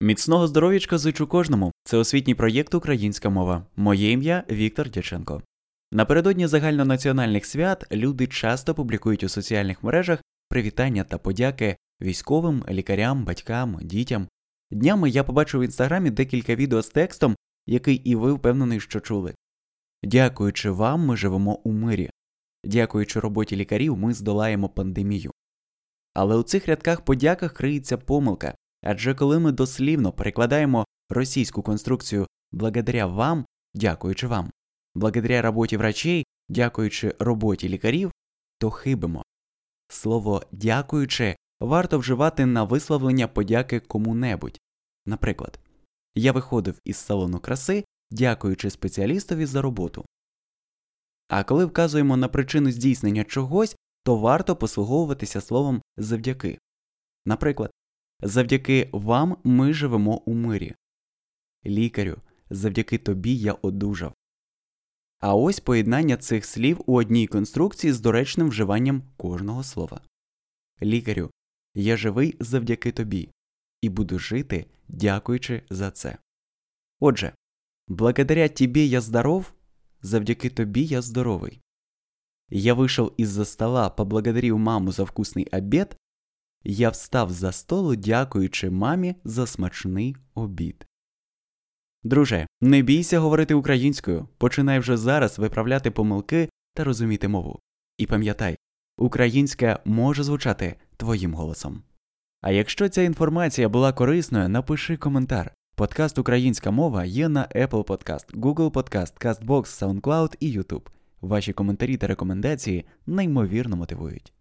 Міцного здоров'ячка зичу кожному. Це освітній проєкт Українська мова. Моє ім'я Віктор Дяченко. Напередодні загальнонаціональних свят люди часто публікують у соціальних мережах привітання та подяки військовим, лікарям, батькам, дітям. Днями я побачив в інстаграмі декілька відео з текстом, який і ви впевнений, що чули. Дякуючи вам, ми живемо у мирі. Дякуючи роботі лікарів, ми здолаємо пандемію. Але у цих рядках подяках криється помилка. Адже коли ми дослівно перекладаємо російську конструкцію благодаря вам, дякуючи вам, благодаря роботі врачей, дякуючи роботі лікарів, то хибимо. Слово дякуючи варто вживати на висловлення подяки кому-небудь. Наприклад, я виходив із салону краси, дякуючи спеціалістові за роботу. А коли вказуємо на причину здійснення чогось, то варто послуговуватися словом завдяки. Наприклад, Завдяки вам ми живемо у мирі. Лікарю, завдяки тобі я одужав. А ось поєднання цих слів у одній конструкції з доречним вживанням кожного слова. Лікарю, я живий завдяки тобі, і буду жити, дякуючи за це. Отже, благодаря тебе я здоров, завдяки тобі я здоровий. Я вышел из-за стола, поблагодарив маму за вкусний обед, я встав за столу, дякуючи мамі за смачний обід. Друже, не бійся говорити українською, починай вже зараз виправляти помилки та розуміти мову. І пам'ятай, українська може звучати твоїм голосом. А якщо ця інформація була корисною, напиши коментар. Подкаст Українська мова є на Apple Podcast, Google Podcast, CastBox, SoundCloud і YouTube. Ваші коментарі та рекомендації неймовірно мотивують.